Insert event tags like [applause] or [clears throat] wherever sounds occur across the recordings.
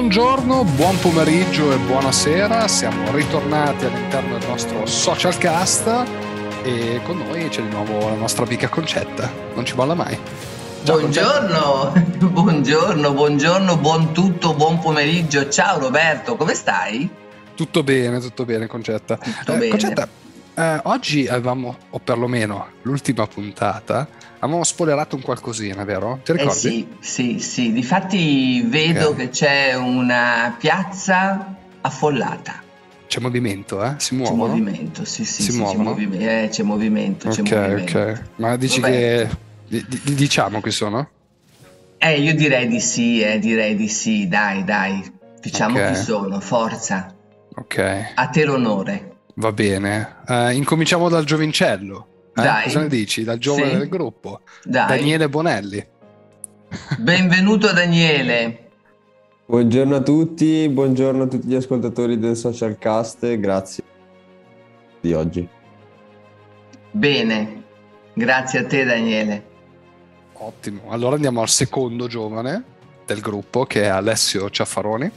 Buongiorno, buon pomeriggio e buonasera, siamo ritornati all'interno del nostro social cast e con noi c'è di nuovo la nostra amica Concetta, non ci molla mai. Ciao, buongiorno, Concetta. [laughs] buongiorno, buongiorno, buon tutto, buon pomeriggio, ciao Roberto, come stai? Tutto bene, tutto bene Concetta. Tutto eh, bene. Concetta, eh, oggi avevamo, o perlomeno l'ultima puntata, avevamo spoilerato un qualcosina, vero? Ti ricordi? Eh sì, sì, sì. Difatti vedo okay. che c'è una piazza affollata. C'è movimento, eh? Si muovono? C'è movimento, sì, sì, si sì c'è, movi- eh, c'è, movimento, c'è okay, movimento. Ok, Ma dici Vabbè. che... D- diciamo chi sono? Eh, io direi di sì, eh, direi di sì, dai, dai. Diciamo okay. chi sono, forza. Ok. A te l'onore. Va bene. Uh, incominciamo dal giovincello. Eh? Dai. Cosa ne dici? Dal giovane sì. del gruppo. Dai. Daniele Bonelli. Benvenuto Daniele. Buongiorno a tutti, buongiorno a tutti gli ascoltatori del Social Cast, grazie di oggi. Bene, grazie a te Daniele. Ottimo, allora andiamo al secondo giovane del gruppo che è Alessio Ciaffaroni.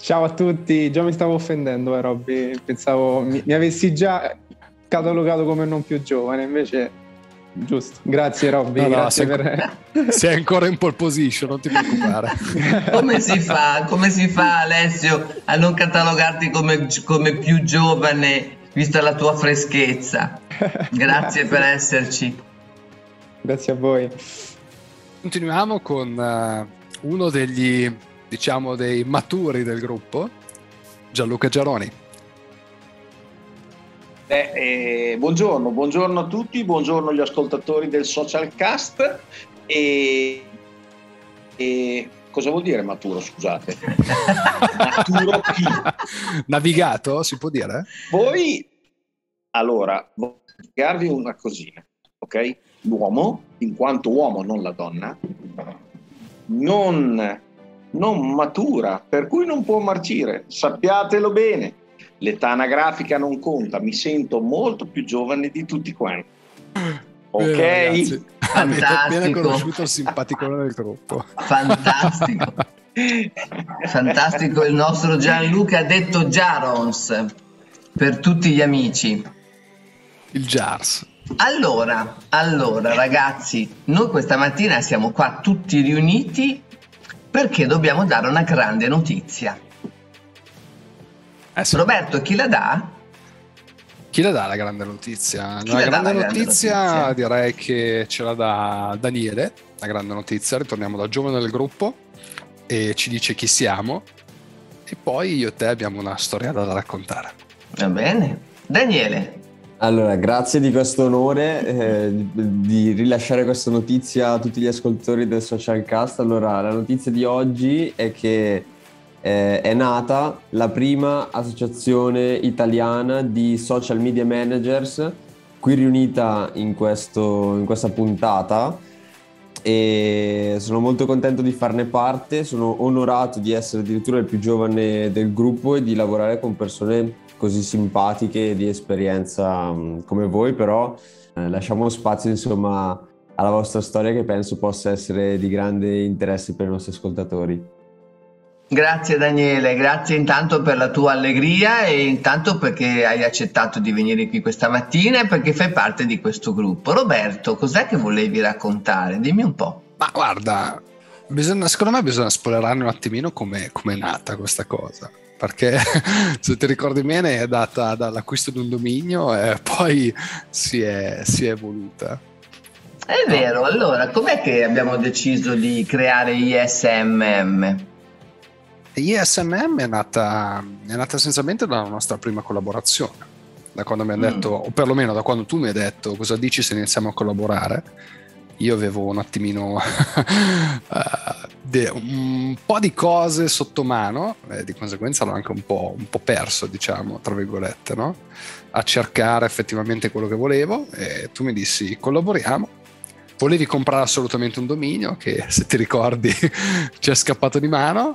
Ciao a tutti, già mi stavo offendendo, eh, Robby. Pensavo mi, mi, avessi già catalogato come non più giovane, invece giusto. Grazie Robby, no, no, grazie sei, per... [laughs] sei ancora in pole position, non ti preoccupare. [laughs] come si fa, come si fa Alessio a non catalogarti come, come più giovane vista la tua freschezza? [laughs] Grazie per esserci. Grazie a voi. Continuiamo con uh, uno degli diciamo, dei maturi del gruppo, Gianluca Giaroni. Eh, eh, buongiorno, buongiorno a tutti, buongiorno agli ascoltatori del Social Cast. E, e cosa vuol dire maturo, scusate? [laughs] maturo chi? Navigato, si può dire? Voi, allora, voglio spiegarvi una cosina, ok? L'uomo, in quanto uomo, non la donna, non non matura, per cui non può marcire. Sappiatelo bene. L'età anagrafica non conta, mi sento molto più giovane di tutti quanti. Ok? Beh, Avete appena conosciuto il simpatico del gruppo. Fantastico. Fantastico il nostro Gianluca ha detto Jarons per tutti gli amici. Il Jars. Allora, allora ragazzi, noi questa mattina siamo qua tutti riuniti perché dobbiamo dare una grande notizia. Eh sì. Roberto, chi la dà? Chi la dà la grande notizia? la, grande, la notizia, grande notizia direi che ce la dà Daniele, la grande notizia, ritorniamo dal giovane del gruppo e ci dice chi siamo e poi io e te abbiamo una storia da raccontare. Va bene. Daniele, allora, grazie di questo onore eh, di rilasciare questa notizia a tutti gli ascoltatori del Social Cast. Allora, la notizia di oggi è che eh, è nata la prima associazione italiana di social media managers qui riunita in, questo, in questa puntata e sono molto contento di farne parte, sono onorato di essere addirittura il più giovane del gruppo e di lavorare con persone così simpatiche di esperienza mm, come voi, però eh, lasciamo spazio insomma alla vostra storia che penso possa essere di grande interesse per i nostri ascoltatori. Grazie Daniele, grazie intanto per la tua allegria e intanto perché hai accettato di venire qui questa mattina e perché fai parte di questo gruppo. Roberto, cos'è che volevi raccontare? Dimmi un po'. Ma guarda, bisogna, secondo me bisogna spoilerare un attimino come è nata questa cosa perché [laughs] se ti ricordi bene è data dall'acquisto di un dominio e poi si è, si è evoluta. È vero, allora com'è che abbiamo deciso di creare ISMM? ISMM è nata, è nata essenzialmente dalla nostra prima collaborazione, da quando mi hanno mm. detto, o perlomeno da quando tu mi hai detto cosa dici se iniziamo a collaborare io avevo un attimino uh, [laughs] de, un po' di cose sotto mano e di conseguenza l'ho anche un po', un po', perso, diciamo, tra virgolette, no? a cercare effettivamente quello che volevo e tu mi dissi collaboriamo. Volevi comprare assolutamente un dominio che se ti ricordi [laughs] ci è scappato di mano.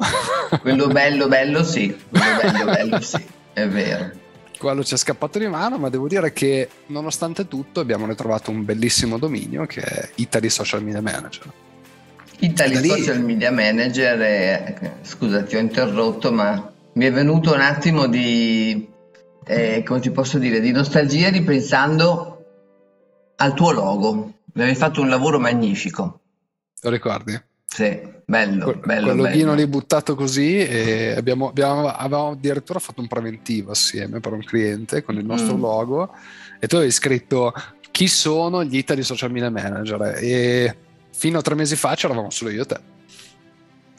Quello bello bello sì, quello bello [laughs] bello sì, è vero quello ci è scappato di mano, ma devo dire che nonostante tutto abbiamo ritrovato un bellissimo dominio che è Italy Social Media Manager. Italy Social Media Manager, è, scusa ti ho interrotto, ma mi è venuto un attimo di, eh, come ti posso dire, di nostalgia ripensando al tuo logo. Avevi fatto un lavoro magnifico. Lo ricordi? Sì, bello, que- bello. Quel loghino lì buttato così e abbiamo, abbiamo, avevamo addirittura fatto un preventivo assieme per un cliente con il nostro mm. logo e tu avevi scritto chi sono gli Italy Social Media Manager e fino a tre mesi fa c'eravamo solo io e te.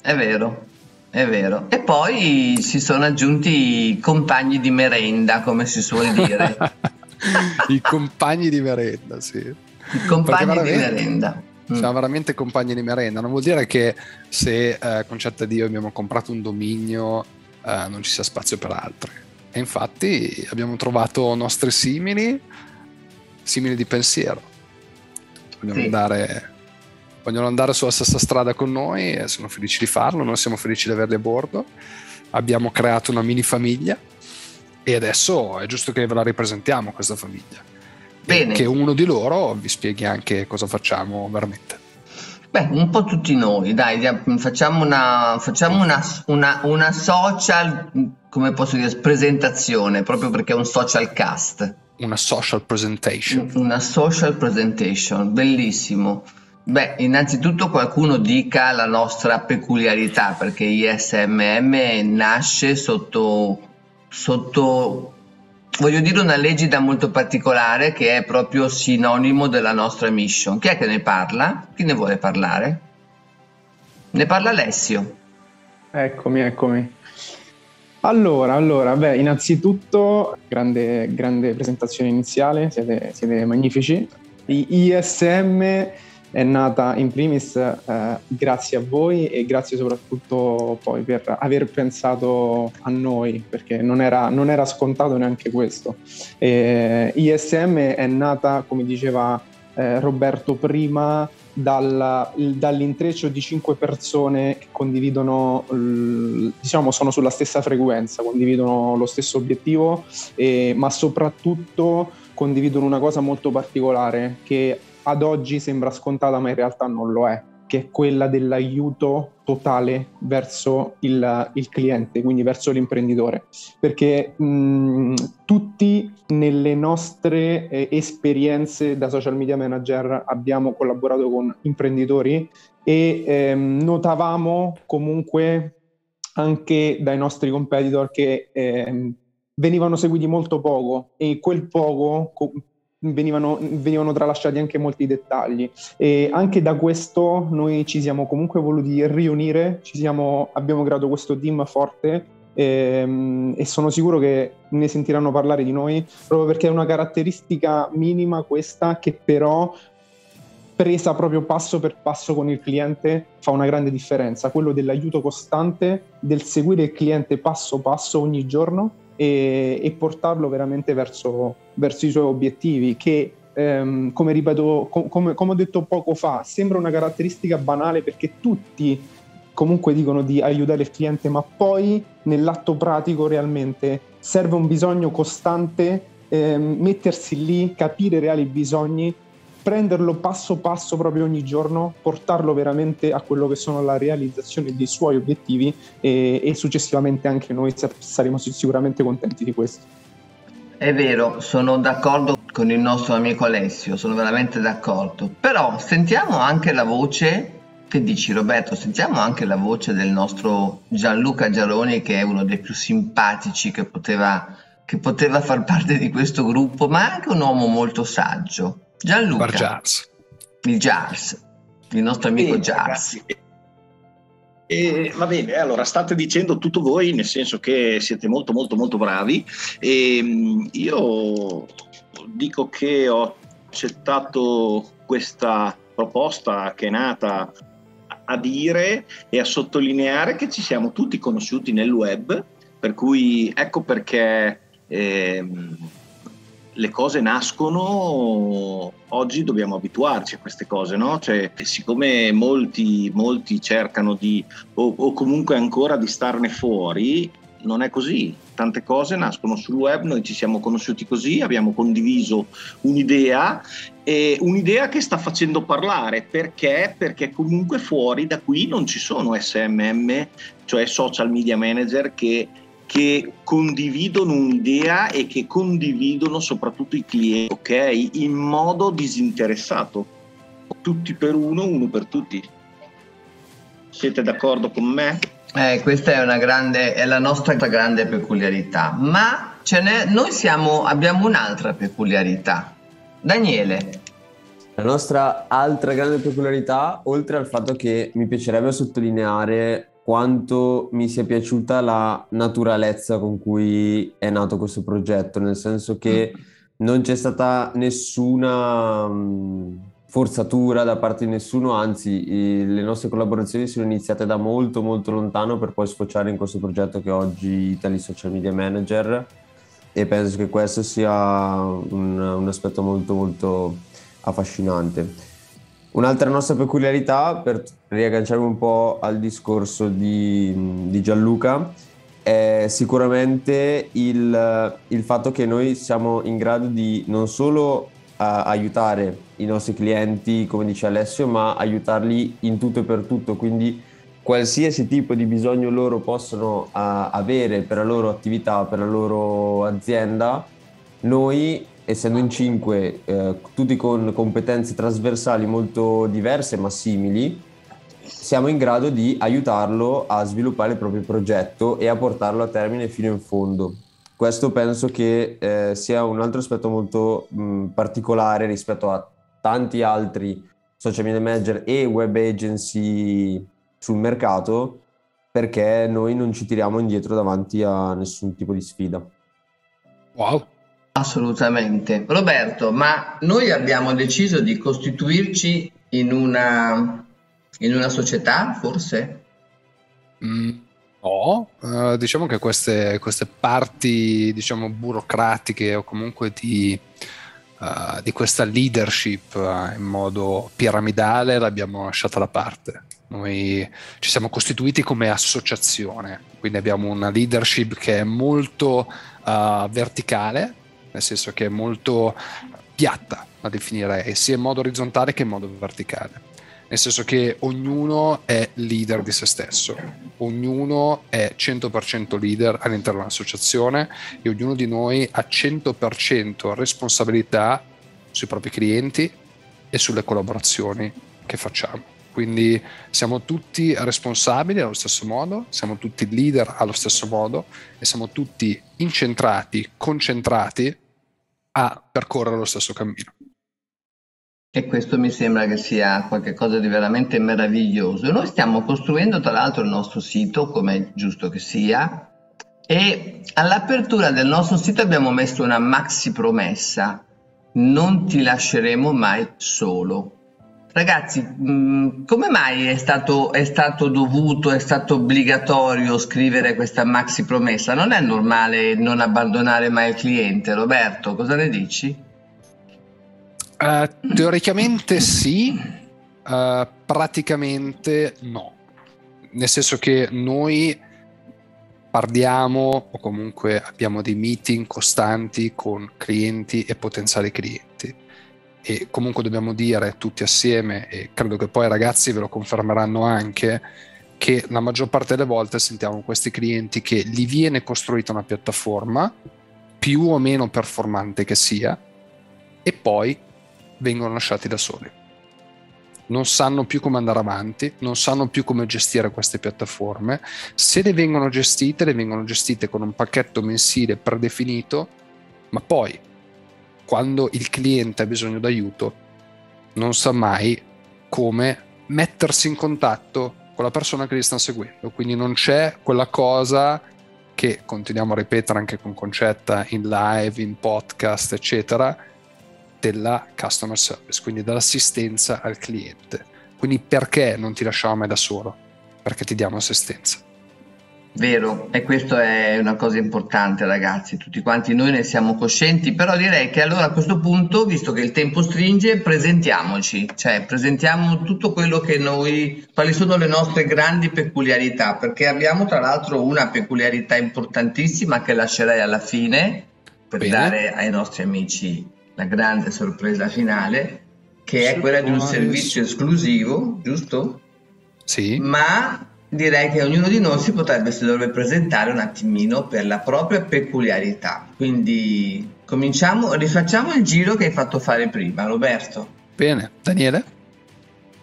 È vero, è vero. E poi si sono aggiunti i compagni di merenda, come si suol dire. [laughs] I compagni di merenda, sì. I compagni di merenda. Siamo mm. veramente compagni di merenda. Non vuol dire che se eh, Concetta Dio abbiamo comprato un dominio eh, non ci sia spazio per altri. E infatti abbiamo trovato nostri simili, simili di pensiero. Vogliono, sì. andare, vogliono andare sulla stessa strada con noi e sono felici di farlo. Noi siamo felici di averli a bordo. Abbiamo creato una mini famiglia e adesso è giusto che ve la ripresentiamo questa famiglia Bene. che uno di loro vi spieghi anche cosa facciamo veramente. Beh, un po' tutti noi, dai, facciamo una, facciamo una, una, una social, come posso dire, presentazione, proprio perché è un social cast. Una social presentation. Una social presentation, bellissimo. Beh, innanzitutto qualcuno dica la nostra peculiarità, perché ISMM nasce sotto, sotto voglio dire una legge molto particolare che è proprio sinonimo della nostra mission. Chi è che ne parla? Chi ne vuole parlare? Ne parla Alessio. Eccomi, eccomi. Allora, allora, beh, innanzitutto, grande, grande presentazione iniziale, siete, siete magnifici. ISM è nata in primis eh, grazie a voi e grazie soprattutto poi per aver pensato a noi, perché non era, non era scontato neanche questo. E ISM è nata, come diceva eh, Roberto prima, dal, dall'intreccio di cinque persone che condividono, diciamo, sono sulla stessa frequenza, condividono lo stesso obiettivo, eh, ma soprattutto condividono una cosa molto particolare che ad oggi sembra scontata ma in realtà non lo è, che è quella dell'aiuto totale verso il, il cliente, quindi verso l'imprenditore. Perché mh, tutti nelle nostre eh, esperienze da social media manager abbiamo collaborato con imprenditori e ehm, notavamo comunque anche dai nostri competitor che ehm, venivano seguiti molto poco e quel poco venivano, venivano tralasciati anche molti dettagli. E anche da questo noi ci siamo comunque voluti riunire, siamo, abbiamo creato questo team forte ehm, e sono sicuro che ne sentiranno parlare di noi proprio perché è una caratteristica minima questa che però presa proprio passo per passo con il cliente fa una grande differenza, quello dell'aiuto costante, del seguire il cliente passo passo ogni giorno e, e portarlo veramente verso, verso, i suoi obiettivi che ehm, come ripeto com, come, come ho detto poco fa sembra una caratteristica banale perché tutti comunque dicono di aiutare il cliente ma poi nell'atto pratico realmente serve un bisogno costante ehm, mettersi lì capire i reali bisogni prenderlo passo passo proprio ogni giorno, portarlo veramente a quello che sono la realizzazione dei suoi obiettivi e, e successivamente anche noi saremo sicuramente contenti di questo. È vero, sono d'accordo con il nostro amico Alessio, sono veramente d'accordo. Però sentiamo anche la voce, che dici Roberto, sentiamo anche la voce del nostro Gianluca Giaroni che è uno dei più simpatici che poteva, che poteva far parte di questo gruppo, ma anche un uomo molto saggio. Gianluca. Jars. Il Jars, il nostro amico Bene, Jars. E, va bene, allora state dicendo tutto voi, nel senso che siete molto molto molto bravi e mm, io dico che ho accettato questa proposta che è nata a dire e a sottolineare che ci siamo tutti conosciuti nel web, per cui ecco perché eh, le cose nascono, oggi dobbiamo abituarci a queste cose, no? Cioè, siccome molti, molti cercano di, o, o comunque ancora di starne fuori, non è così. Tante cose nascono sul web, noi ci siamo conosciuti così, abbiamo condiviso un'idea è un'idea che sta facendo parlare perché? Perché comunque fuori da qui non ci sono SMM, cioè social media manager che, che condividono un'idea e che condividono soprattutto i clienti, ok? In modo disinteressato. Tutti per uno, uno per tutti. Siete d'accordo con me? Eh, questa è, una grande, è la nostra grande peculiarità, ma noi siamo, abbiamo un'altra peculiarità Daniele. La nostra altra grande peculiarità, oltre al fatto che mi piacerebbe sottolineare quanto mi sia piaciuta la naturalezza con cui è nato questo progetto, nel senso che non c'è stata nessuna forzatura da parte di nessuno, anzi le nostre collaborazioni sono iniziate da molto molto lontano per poi sfociare in questo progetto che è oggi Italy Social Media Manager e penso che questo sia un, un aspetto molto molto affascinante. Un'altra nostra peculiarità, per riagganciarmi un po' al discorso di, di Gianluca, è sicuramente il, il, fatto che noi siamo in grado di non solo aiutare i nostri clienti, come dice Alessio, ma aiutarli in tutto e per tutto, quindi qualsiasi tipo di bisogno loro possono uh, avere per la loro attività, per la loro azienda, noi, essendo in cinque, eh, tutti con competenze trasversali molto diverse ma simili, siamo in grado di aiutarlo a sviluppare il proprio progetto e a portarlo a termine fino in fondo. Questo penso che eh, sia un altro aspetto molto mh, particolare rispetto a tanti altri social media manager e web agency sul mercato perché noi non ci tiriamo indietro davanti a nessun tipo di sfida. Wow. Assolutamente. Roberto, ma noi abbiamo deciso di costituirci in una, in una società, forse? Mm, no, uh, diciamo che queste, queste parti diciamo, burocratiche o comunque di, uh, di questa leadership uh, in modo piramidale l'abbiamo lasciata da parte. Noi ci siamo costituiti come associazione, quindi abbiamo una leadership che è molto uh, verticale, nel senso che è molto piatta, la definirei, sia in modo orizzontale che in modo verticale. Nel senso che ognuno è leader di se stesso, ognuno è 100% leader all'interno dell'associazione e ognuno di noi ha 100% responsabilità sui propri clienti e sulle collaborazioni che facciamo. Quindi siamo tutti responsabili allo stesso modo, siamo tutti leader allo stesso modo e siamo tutti incentrati, concentrati a percorrere lo stesso cammino. E questo mi sembra che sia qualcosa di veramente meraviglioso. Noi stiamo costruendo tra l'altro il nostro sito, come è giusto che sia, e all'apertura del nostro sito abbiamo messo una maxi promessa. Non ti lasceremo mai solo. Ragazzi, mm, come mai è stato, è stato dovuto, è stato obbligatorio scrivere questa maxi promessa? Non è normale non abbandonare mai il cliente, Roberto, cosa ne dici? Uh, teoricamente sì, uh, praticamente no. Nel senso che noi parliamo o comunque abbiamo dei meeting costanti con clienti e potenziali clienti e comunque dobbiamo dire tutti assieme, e credo che poi i ragazzi ve lo confermeranno anche, che la maggior parte delle volte sentiamo questi clienti che gli viene costruita una piattaforma, più o meno performante che sia, e poi vengono lasciati da soli. Non sanno più come andare avanti, non sanno più come gestire queste piattaforme. Se le vengono gestite, le vengono gestite con un pacchetto mensile predefinito, ma poi quando il cliente ha bisogno d'aiuto, non sa mai come mettersi in contatto con la persona che li sta seguendo. Quindi non c'è quella cosa che continuiamo a ripetere anche con Concetta in live, in podcast, eccetera, della customer service, quindi dell'assistenza al cliente. Quindi perché non ti lasciamo mai da solo? Perché ti diamo assistenza. Vero, e questo è una cosa importante ragazzi, tutti quanti noi ne siamo coscienti, però direi che allora a questo punto, visto che il tempo stringe, presentiamoci, cioè presentiamo tutto quello che noi, quali sono le nostre grandi peculiarità, perché abbiamo tra l'altro una peculiarità importantissima che lascerei alla fine per Bene. dare ai nostri amici la grande sorpresa finale, che è quella di un servizio esclusivo, giusto? Sì. Ma direi che ognuno di noi si potrebbe, si dovrebbe presentare un attimino per la propria peculiarità. Quindi cominciamo, rifacciamo il giro che hai fatto fare prima, Roberto. Bene, Daniele?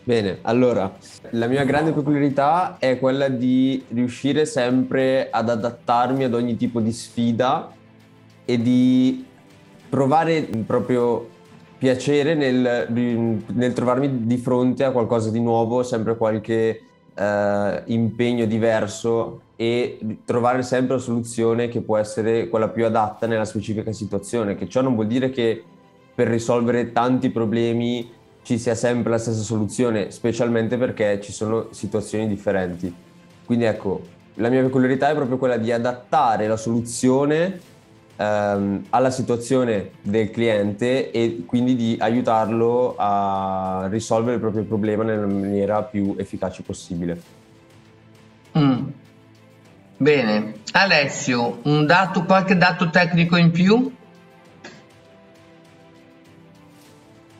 Bene, allora, la mia grande peculiarità è quella di riuscire sempre ad adattarmi ad ogni tipo di sfida e di provare proprio piacere nel, nel trovarmi di fronte a qualcosa di nuovo, sempre qualche eh, impegno diverso e trovare sempre la soluzione che può essere quella più adatta nella specifica situazione, che ciò non vuol dire che per risolvere tanti problemi ci sia sempre la stessa soluzione, specialmente perché ci sono situazioni differenti. Quindi ecco, la mia peculiarità è proprio quella di adattare la soluzione ehm, alla situazione del cliente e quindi di aiutarlo a risolvere il proprio problema nella maniera più efficace possibile. Mm. Bene, Alessio, un dato, qualche dato tecnico in più?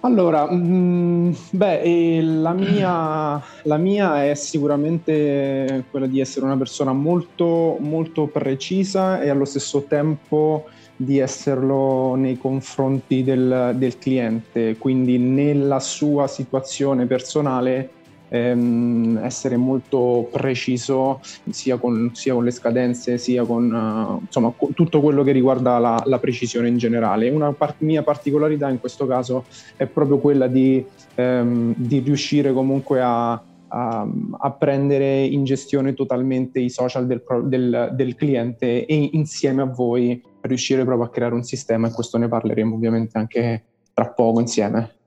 Allora, mh, mm, beh, la mia, la mia, è sicuramente quella di essere una persona molto, molto precisa e allo stesso tempo di esserlo nei confronti del, del cliente, quindi nella sua situazione personale ehm, essere molto preciso sia con, sia con le scadenze sia con uh, insomma, con tutto quello che riguarda la, la precisione in generale. Una par- mia particolarità in questo caso è proprio quella di, ehm, di riuscire comunque a, a, a, prendere in gestione totalmente i social del, del, del, cliente e insieme a voi riuscire proprio a creare un sistema e questo ne parleremo ovviamente anche tra poco insieme.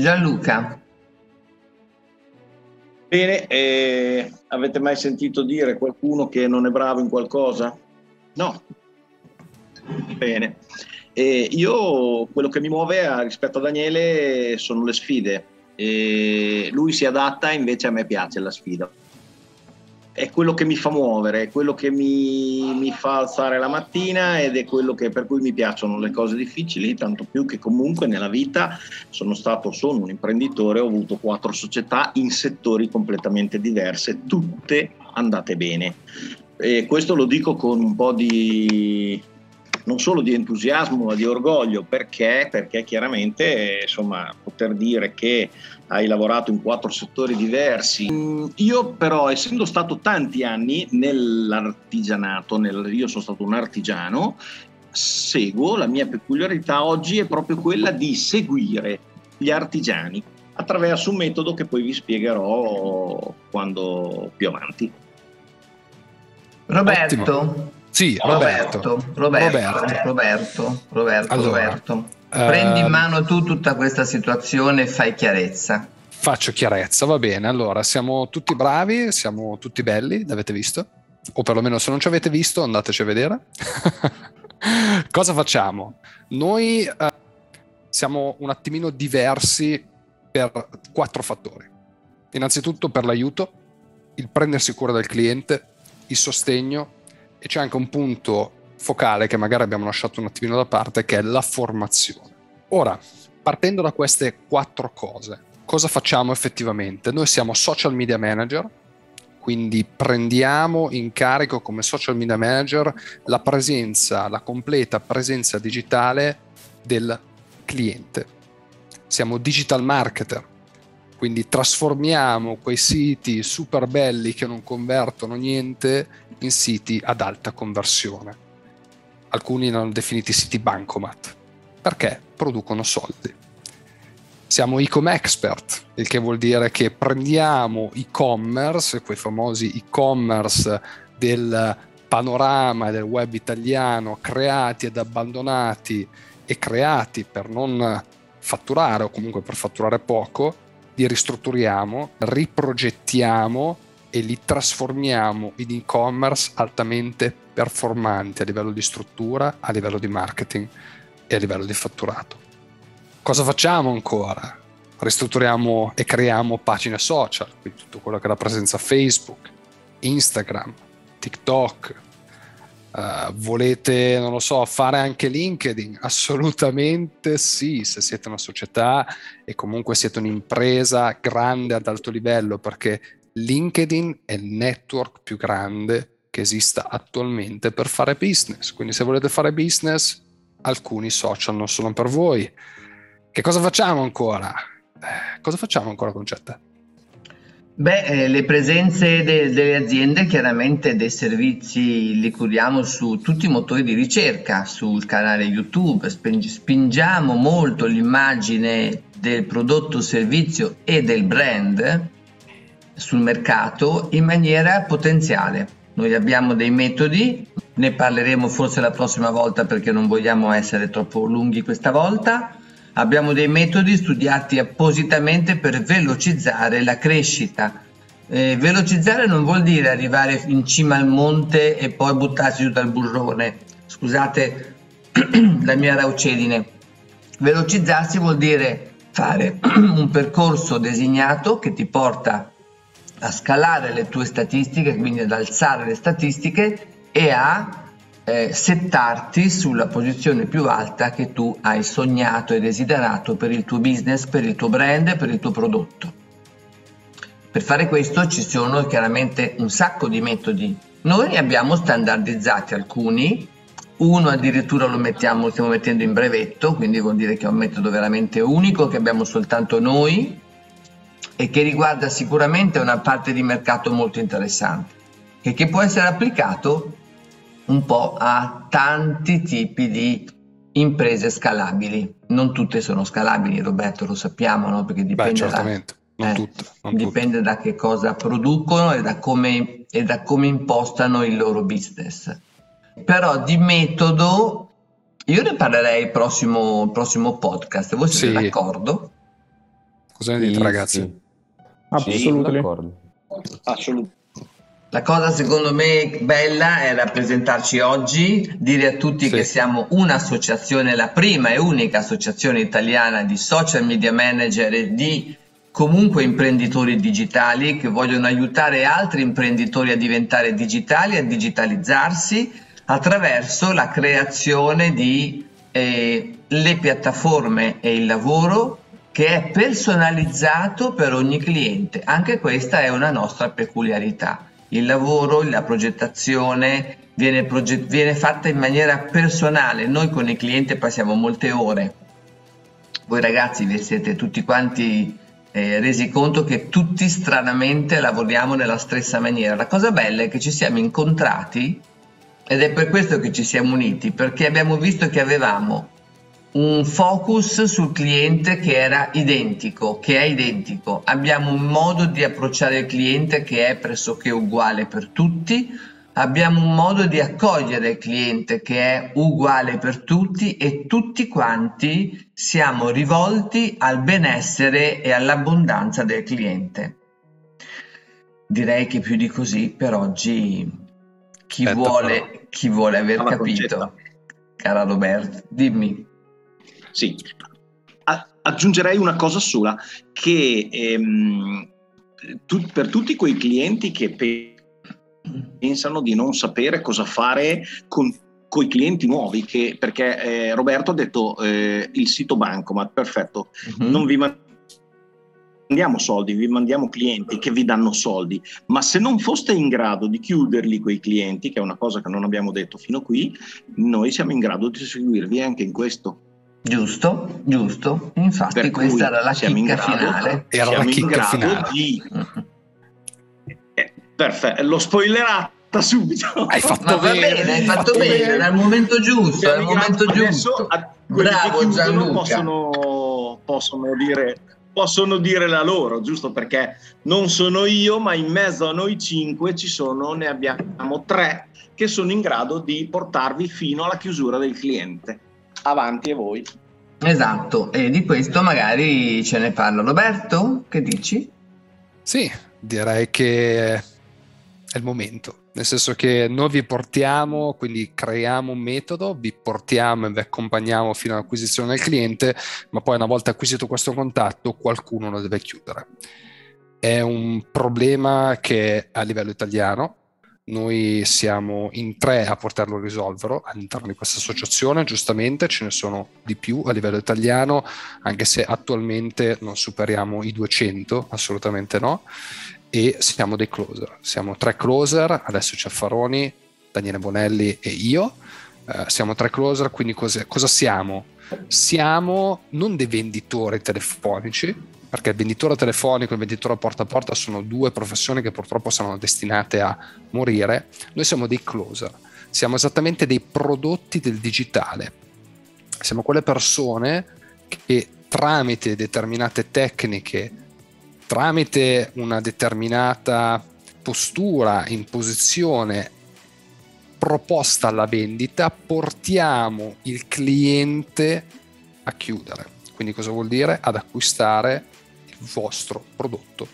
Gianluca. Bene, eh, avete mai sentito dire qualcuno che non è bravo in qualcosa? No. Bene. Eh, io quello che mi muove a, rispetto a Daniele sono le sfide. Eh, lui si adatta, invece a me piace la sfida è quello che mi fa muovere, è quello che mi, mi, fa alzare la mattina ed è quello che, per cui mi piacciono le cose difficili, tanto più che comunque nella vita sono stato, sono un imprenditore, ho avuto quattro società in settori completamente diverse, tutte andate bene. E questo lo dico con un po' di non solo di entusiasmo ma di orgoglio perché, perché chiaramente insomma poter dire che hai lavorato in quattro settori diversi. Mm, io però, essendo stato tanti anni nell'artigianato, nel, io sono stato un artigiano, seguo, la mia peculiarità oggi è proprio quella di seguire gli artigiani attraverso un metodo che poi vi spiegherò quando più avanti. Roberto. Ottimo. Sì, Roberto. Roberto, Roberto, Roberto, Roberto, Roberto, allora, Roberto. Prendi in ehm, mano tu tutta questa situazione e fai chiarezza. Faccio chiarezza, va bene. Allora, siamo tutti bravi, siamo tutti belli, l'avete visto? O perlomeno se non ci avete visto, andateci a vedere. [laughs] Cosa facciamo? Noi eh, siamo un attimino diversi per quattro fattori. Innanzitutto per l'aiuto, il prendersi cura del cliente, il sostegno e c'è anche un punto focale che magari abbiamo lasciato un attimino da parte, che è la formazione. Ora, partendo da queste quattro cose, cosa facciamo effettivamente? Noi siamo social media manager, quindi prendiamo in carico come social media manager la presenza, la completa presenza digitale del cliente. Siamo digital marketer, quindi trasformiamo quei siti super belli che non convertono niente in siti ad alta conversione alcuni l'hanno definiti siti bancomat, perché producono soldi. Siamo e-com expert, il che vuol dire che prendiamo e-commerce, quei famosi e-commerce del panorama del web italiano creati ed abbandonati e creati per non fatturare o comunque per fatturare poco, li ristrutturiamo, riprogettiamo e li trasformiamo in e-commerce altamente performanti a livello di struttura, a livello di marketing e a livello di fatturato. Cosa facciamo ancora? Ristrutturiamo e creiamo pagine social, quindi tutto quello che è la presenza Facebook, Instagram, TikTok, Uh, volete, non lo so, fare anche LinkedIn? Assolutamente sì, se siete una società e comunque siete un'impresa grande ad alto livello, perché LinkedIn è il network più grande che esista attualmente per fare business. Quindi se volete fare business, alcuni social non sono per voi. Che cosa facciamo ancora? Eh, cosa facciamo ancora, Concetta? Beh, eh, le presenze de- delle aziende, chiaramente dei servizi li curiamo su tutti i motori di ricerca, sul canale YouTube, Sping- spingiamo molto l'immagine del prodotto, servizio e del brand sul mercato in maniera potenziale. Noi abbiamo dei metodi, ne parleremo forse la prossima volta perché non vogliamo essere troppo lunghi questa volta Abbiamo dei metodi studiati appositamente per velocizzare la crescita. Eh, velocizzare non vuol dire arrivare in cima al monte e poi buttarsi giù dal burrone. Scusate [clears throat] la mia raucedine. Velocizzarsi vuol dire fare [clears throat] un percorso designato che ti porta a scalare le tue statistiche, quindi ad alzare le statistiche e a eh, settarti sulla posizione più alta che tu hai sognato e desiderato per il tuo business, per il tuo brand, per il tuo prodotto. Per fare questo ci sono chiaramente un sacco di metodi. Noi ne abbiamo standardizzati alcuni, uno addirittura lo mettiamo, stiamo mettendo in brevetto, quindi vuol dire che è un metodo veramente unico che abbiamo soltanto noi e che riguarda sicuramente una parte di mercato molto interessante e che può essere applicato un po' a tanti tipi di imprese scalabili. Non tutte sono scalabili, Roberto, lo sappiamo, no? perché dipende, Beh, da, non eh, tutte, dipende da che cosa producono e da, come, e da come impostano il loro business. Però di metodo io ne parlerei il prossimo, prossimo podcast. Voi siete Sì. d'accordo? Cosa ne dite, Sì, ragazzi? sì. Assolutamente. d'accordo. Assolutamente. La cosa secondo me bella è rappresentarci oggi, dire a tutti Sì. che siamo un'associazione, la prima e unica associazione italiana di social media manager e di comunque imprenditori digitali che vogliono aiutare altri imprenditori a diventare digitali, a digitalizzarsi attraverso la creazione di eh, le piattaforme e il lavoro che è personalizzato per ogni cliente. Anche questa è una nostra peculiarità. Il lavoro, la progettazione viene, proget- viene fatta in maniera personale. Noi con il cliente passiamo molte ore. Voi ragazzi vi siete tutti quanti eh, resi conto che tutti stranamente lavoriamo nella stessa maniera. La cosa bella è che ci siamo incontrati ed è per questo che ci siamo uniti, perché abbiamo visto che avevamo un focus sul cliente che era identico, che è identico. Abbiamo un modo di approcciare il cliente che è pressoché uguale per tutti. Abbiamo un modo di accogliere il cliente che è uguale per tutti e tutti quanti siamo rivolti al benessere e all'abbondanza del cliente. Direi che più di così per oggi chi, Aspetta, vuole, chi vuole aver capito, concetta. cara Roberto, dimmi. Sì. A- aggiungerei una cosa sola, che ehm, tu- per tutti quei clienti che pe- pensano di non sapere cosa fare con i clienti nuovi, che, perché eh, Roberto ha detto eh, il sito Bancomat, perfetto, Mhm. non vi mandiamo soldi, vi mandiamo clienti che vi danno soldi, ma se non foste in grado di chiuderli quei clienti, che è una cosa che non abbiamo detto fino qui, noi siamo in grado di seguirvi anche in questo. Giusto, giusto. Infatti Per questa era la chicca grado- finale. Era siamo la in chicca grado finale. di eh, perfetto, l'ho spoilerata subito. Hai fatto Ma va bene, bene, hai fatto fatto bene, bene. era il momento giusto, era il momento adesso giusto. a- Bravo, Gianluca. Possono, possono dire possono dire la loro, giusto perché non sono io, ma in mezzo a noi cinque ci sono, ne abbiamo tre che sono in grado di portarvi fino alla chiusura del cliente. Avanti a voi. Esatto, e di questo magari ce ne parla Roberto, che dici? Sì, direi che è il momento. Nel senso che noi vi portiamo, quindi creiamo un metodo, vi portiamo e vi accompagniamo fino all'acquisizione del cliente, ma poi una volta acquisito questo contatto qualcuno lo deve chiudere. È un problema che a livello italiano noi siamo in tre a poterlo risolvere all'interno di questa associazione, giustamente ce ne sono di più a livello italiano, anche se attualmente non superiamo i 200, assolutamente no, e siamo dei closer. Siamo tre closer, adesso c'è Faroni, Daniele Bonelli e io, eh, siamo tre closer, quindi cosa, cosa siamo? Siamo non dei venditori telefonici, perché il venditore telefonico e il venditore porta a porta sono due professioni che purtroppo sono destinate a morire. Noi siamo dei closer, siamo esattamente dei prodotti del digitale. Siamo quelle persone che tramite determinate tecniche, tramite una determinata postura in posizione proposta alla vendita, portiamo il cliente a chiudere. Quindi cosa vuol dire? Ad acquistare vostro prodotto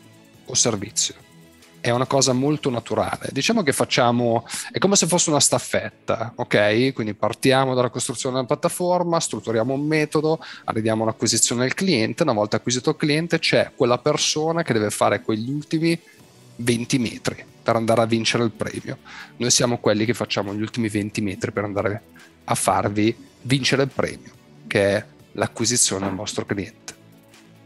o servizio. È una cosa molto naturale. Diciamo che facciamo, è come se fosse una staffetta, ok? Quindi partiamo dalla costruzione della piattaforma, strutturiamo un metodo, arriviamo all'acquisizione del cliente, una volta acquisito il cliente c'è quella persona che deve fare quegli ultimi 20 metri per andare a vincere il premio. Noi siamo quelli che facciamo gli ultimi 20 metri per andare a farvi vincere il premio, che è l'acquisizione del vostro cliente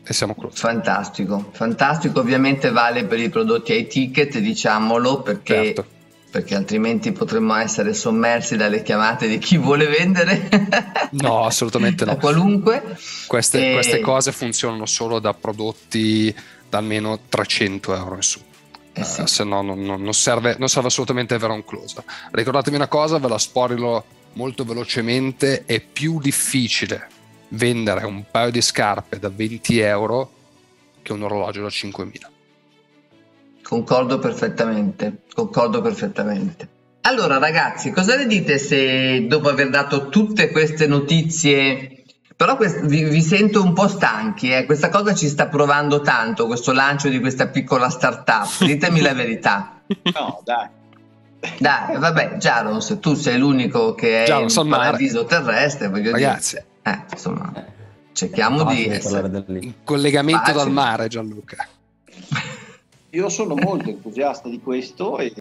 e siamo close. Fantastico, fantastico. Ovviamente vale per i prodotti ai ticket, diciamolo, perché, certo. perché altrimenti potremmo essere sommersi dalle chiamate di chi vuole vendere. [laughs] no, assolutamente no. qualunque. Queste, e... queste, cose funzionano solo da prodotti da almeno 300 euro in su. Eh sì. uh, se no non, non, serve, non, serve, assolutamente avere un close. Ricordatevi una cosa, ve la sporilo molto velocemente, è più difficile vendere un paio di scarpe da 20 euro che un orologio da 5.000. Concordo perfettamente, concordo perfettamente. Allora ragazzi, cosa ne dite se dopo aver dato tutte queste notizie, però quest- vi, vi, sento un po' stanchi, eh? questa cosa ci sta provando tanto, questo lancio di questa piccola startup, [laughs] ditemi la verità. No, dai. Dai, vabbè, Jaros, tu sei l'unico che è Giaron, in paradiso terrestre, voglio Ragazzi, dire. Eh, insomma, cerchiamo di essere in collegamento Facile. dal mare, Gianluca. [laughs] Io sono molto entusiasta di questo e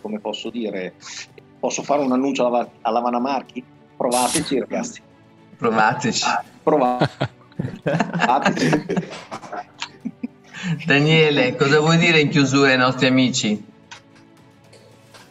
come posso dire, posso fare un annuncio alla, alla Vanamarchi? Provateci [laughs] ragazzi. Provateci. Ah, provateci. [laughs] Daniele, cosa vuoi dire in chiusura ai nostri amici?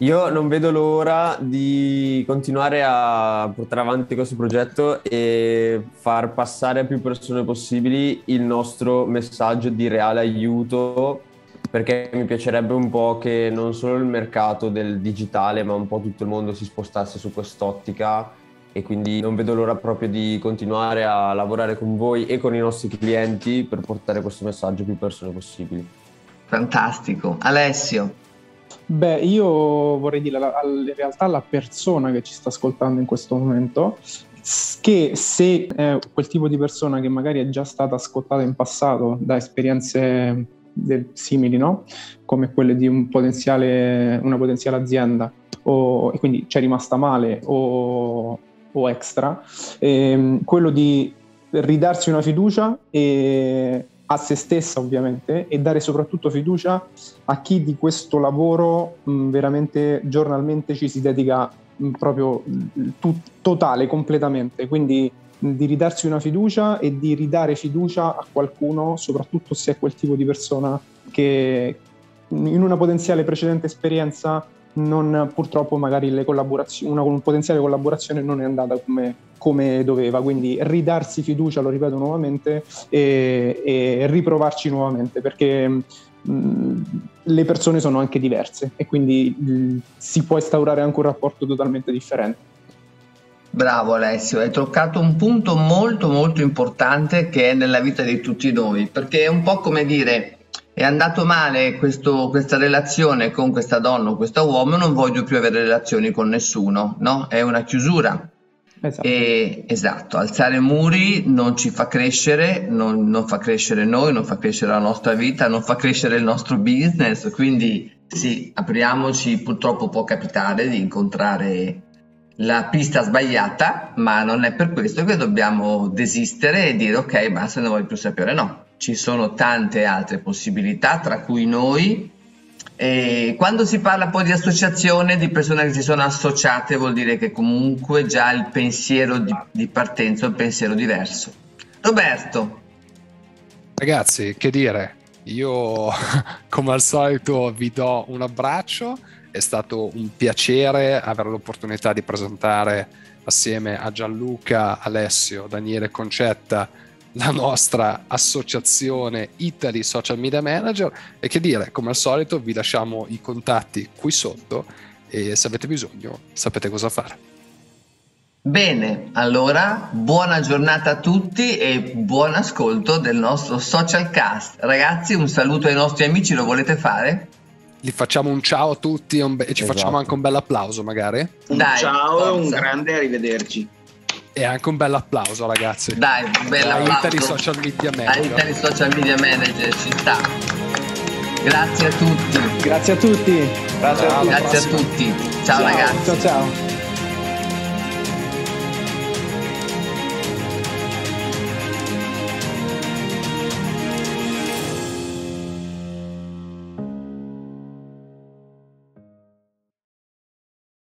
Io non vedo l'ora di continuare a portare avanti questo progetto e far passare a più persone possibili il nostro messaggio di reale aiuto perché mi piacerebbe un po' che non solo il mercato del digitale ma un po' tutto il mondo si spostasse su quest'ottica e quindi non vedo l'ora proprio di continuare a lavorare con voi e con i nostri clienti per portare questo messaggio a più persone possibili. Fantastico. Alessio. Beh, io vorrei dire in realtà alla persona che ci sta ascoltando in questo momento che se è quel tipo di persona che magari è già stata ascoltata in passato da esperienze del, simili, no? come quelle di un potenziale, una potenziale azienda o, e quindi ci è rimasta male o, o extra, ehm, quello di ridarsi una fiducia e a se stessa ovviamente e dare soprattutto fiducia a chi di questo lavoro mh, veramente giornalmente ci si dedica mh, proprio tu, totale, completamente. Quindi mh, di ridarsi una fiducia e di ridare fiducia a qualcuno, soprattutto se è quel tipo di persona che in una potenziale precedente esperienza non, purtroppo magari una, potenziale collaborazione non è andata come, come, doveva, quindi ridarsi fiducia, lo ripeto nuovamente, e, e riprovarci nuovamente, perché mh, le persone sono anche diverse e quindi mh, si può instaurare anche un rapporto totalmente differente. Bravo Alessio, hai toccato un punto molto molto importante che è nella vita di tutti noi, perché è un po' come dire è andato male questo, questa relazione con questa donna o questo uomo, non voglio più avere relazioni con nessuno, no? È una chiusura. Esatto. E, esatto, alzare muri non ci fa crescere, non, non, fa crescere noi, non fa crescere la nostra vita, non fa crescere il nostro business, quindi sì, apriamoci, purtroppo può capitare di incontrare la pista sbagliata, ma non è per questo che dobbiamo desistere e dire ok, basta, non voglio più sapere, no ci sono tante altre possibilità, tra cui noi, E quando si parla poi di associazione, di persone che si sono associate, vuol dire che comunque già il pensiero di, di partenza è un pensiero diverso. Roberto. Ragazzi, che dire? Io [laughs] come al solito vi do un abbraccio, è stato un piacere avere l'opportunità di presentare assieme a Gianluca, Alessio, Daniele Concetta la nostra associazione Italy Social Media Manager e che dire, come al solito vi lasciamo i contatti qui sotto e se avete bisogno sapete cosa fare. Bene, allora buona giornata a tutti e buon ascolto del nostro social cast. Ragazzi, un saluto ai nostri amici, lo volete fare? Gli facciamo un ciao a tutti e, be- ci esatto. facciamo anche un bel applauso magari. Un Dai, ciao e un grande arrivederci. E anche un bel applauso, ragazzi. Dai, un bel applauso. Italy Social Media Manager. Italy Social Media Manager, ci sta. Grazie a tutti. Grazie a tutti. Grazie, a, Grazie a tutti. Ciao, ciao ragazzi. Ciao ciao.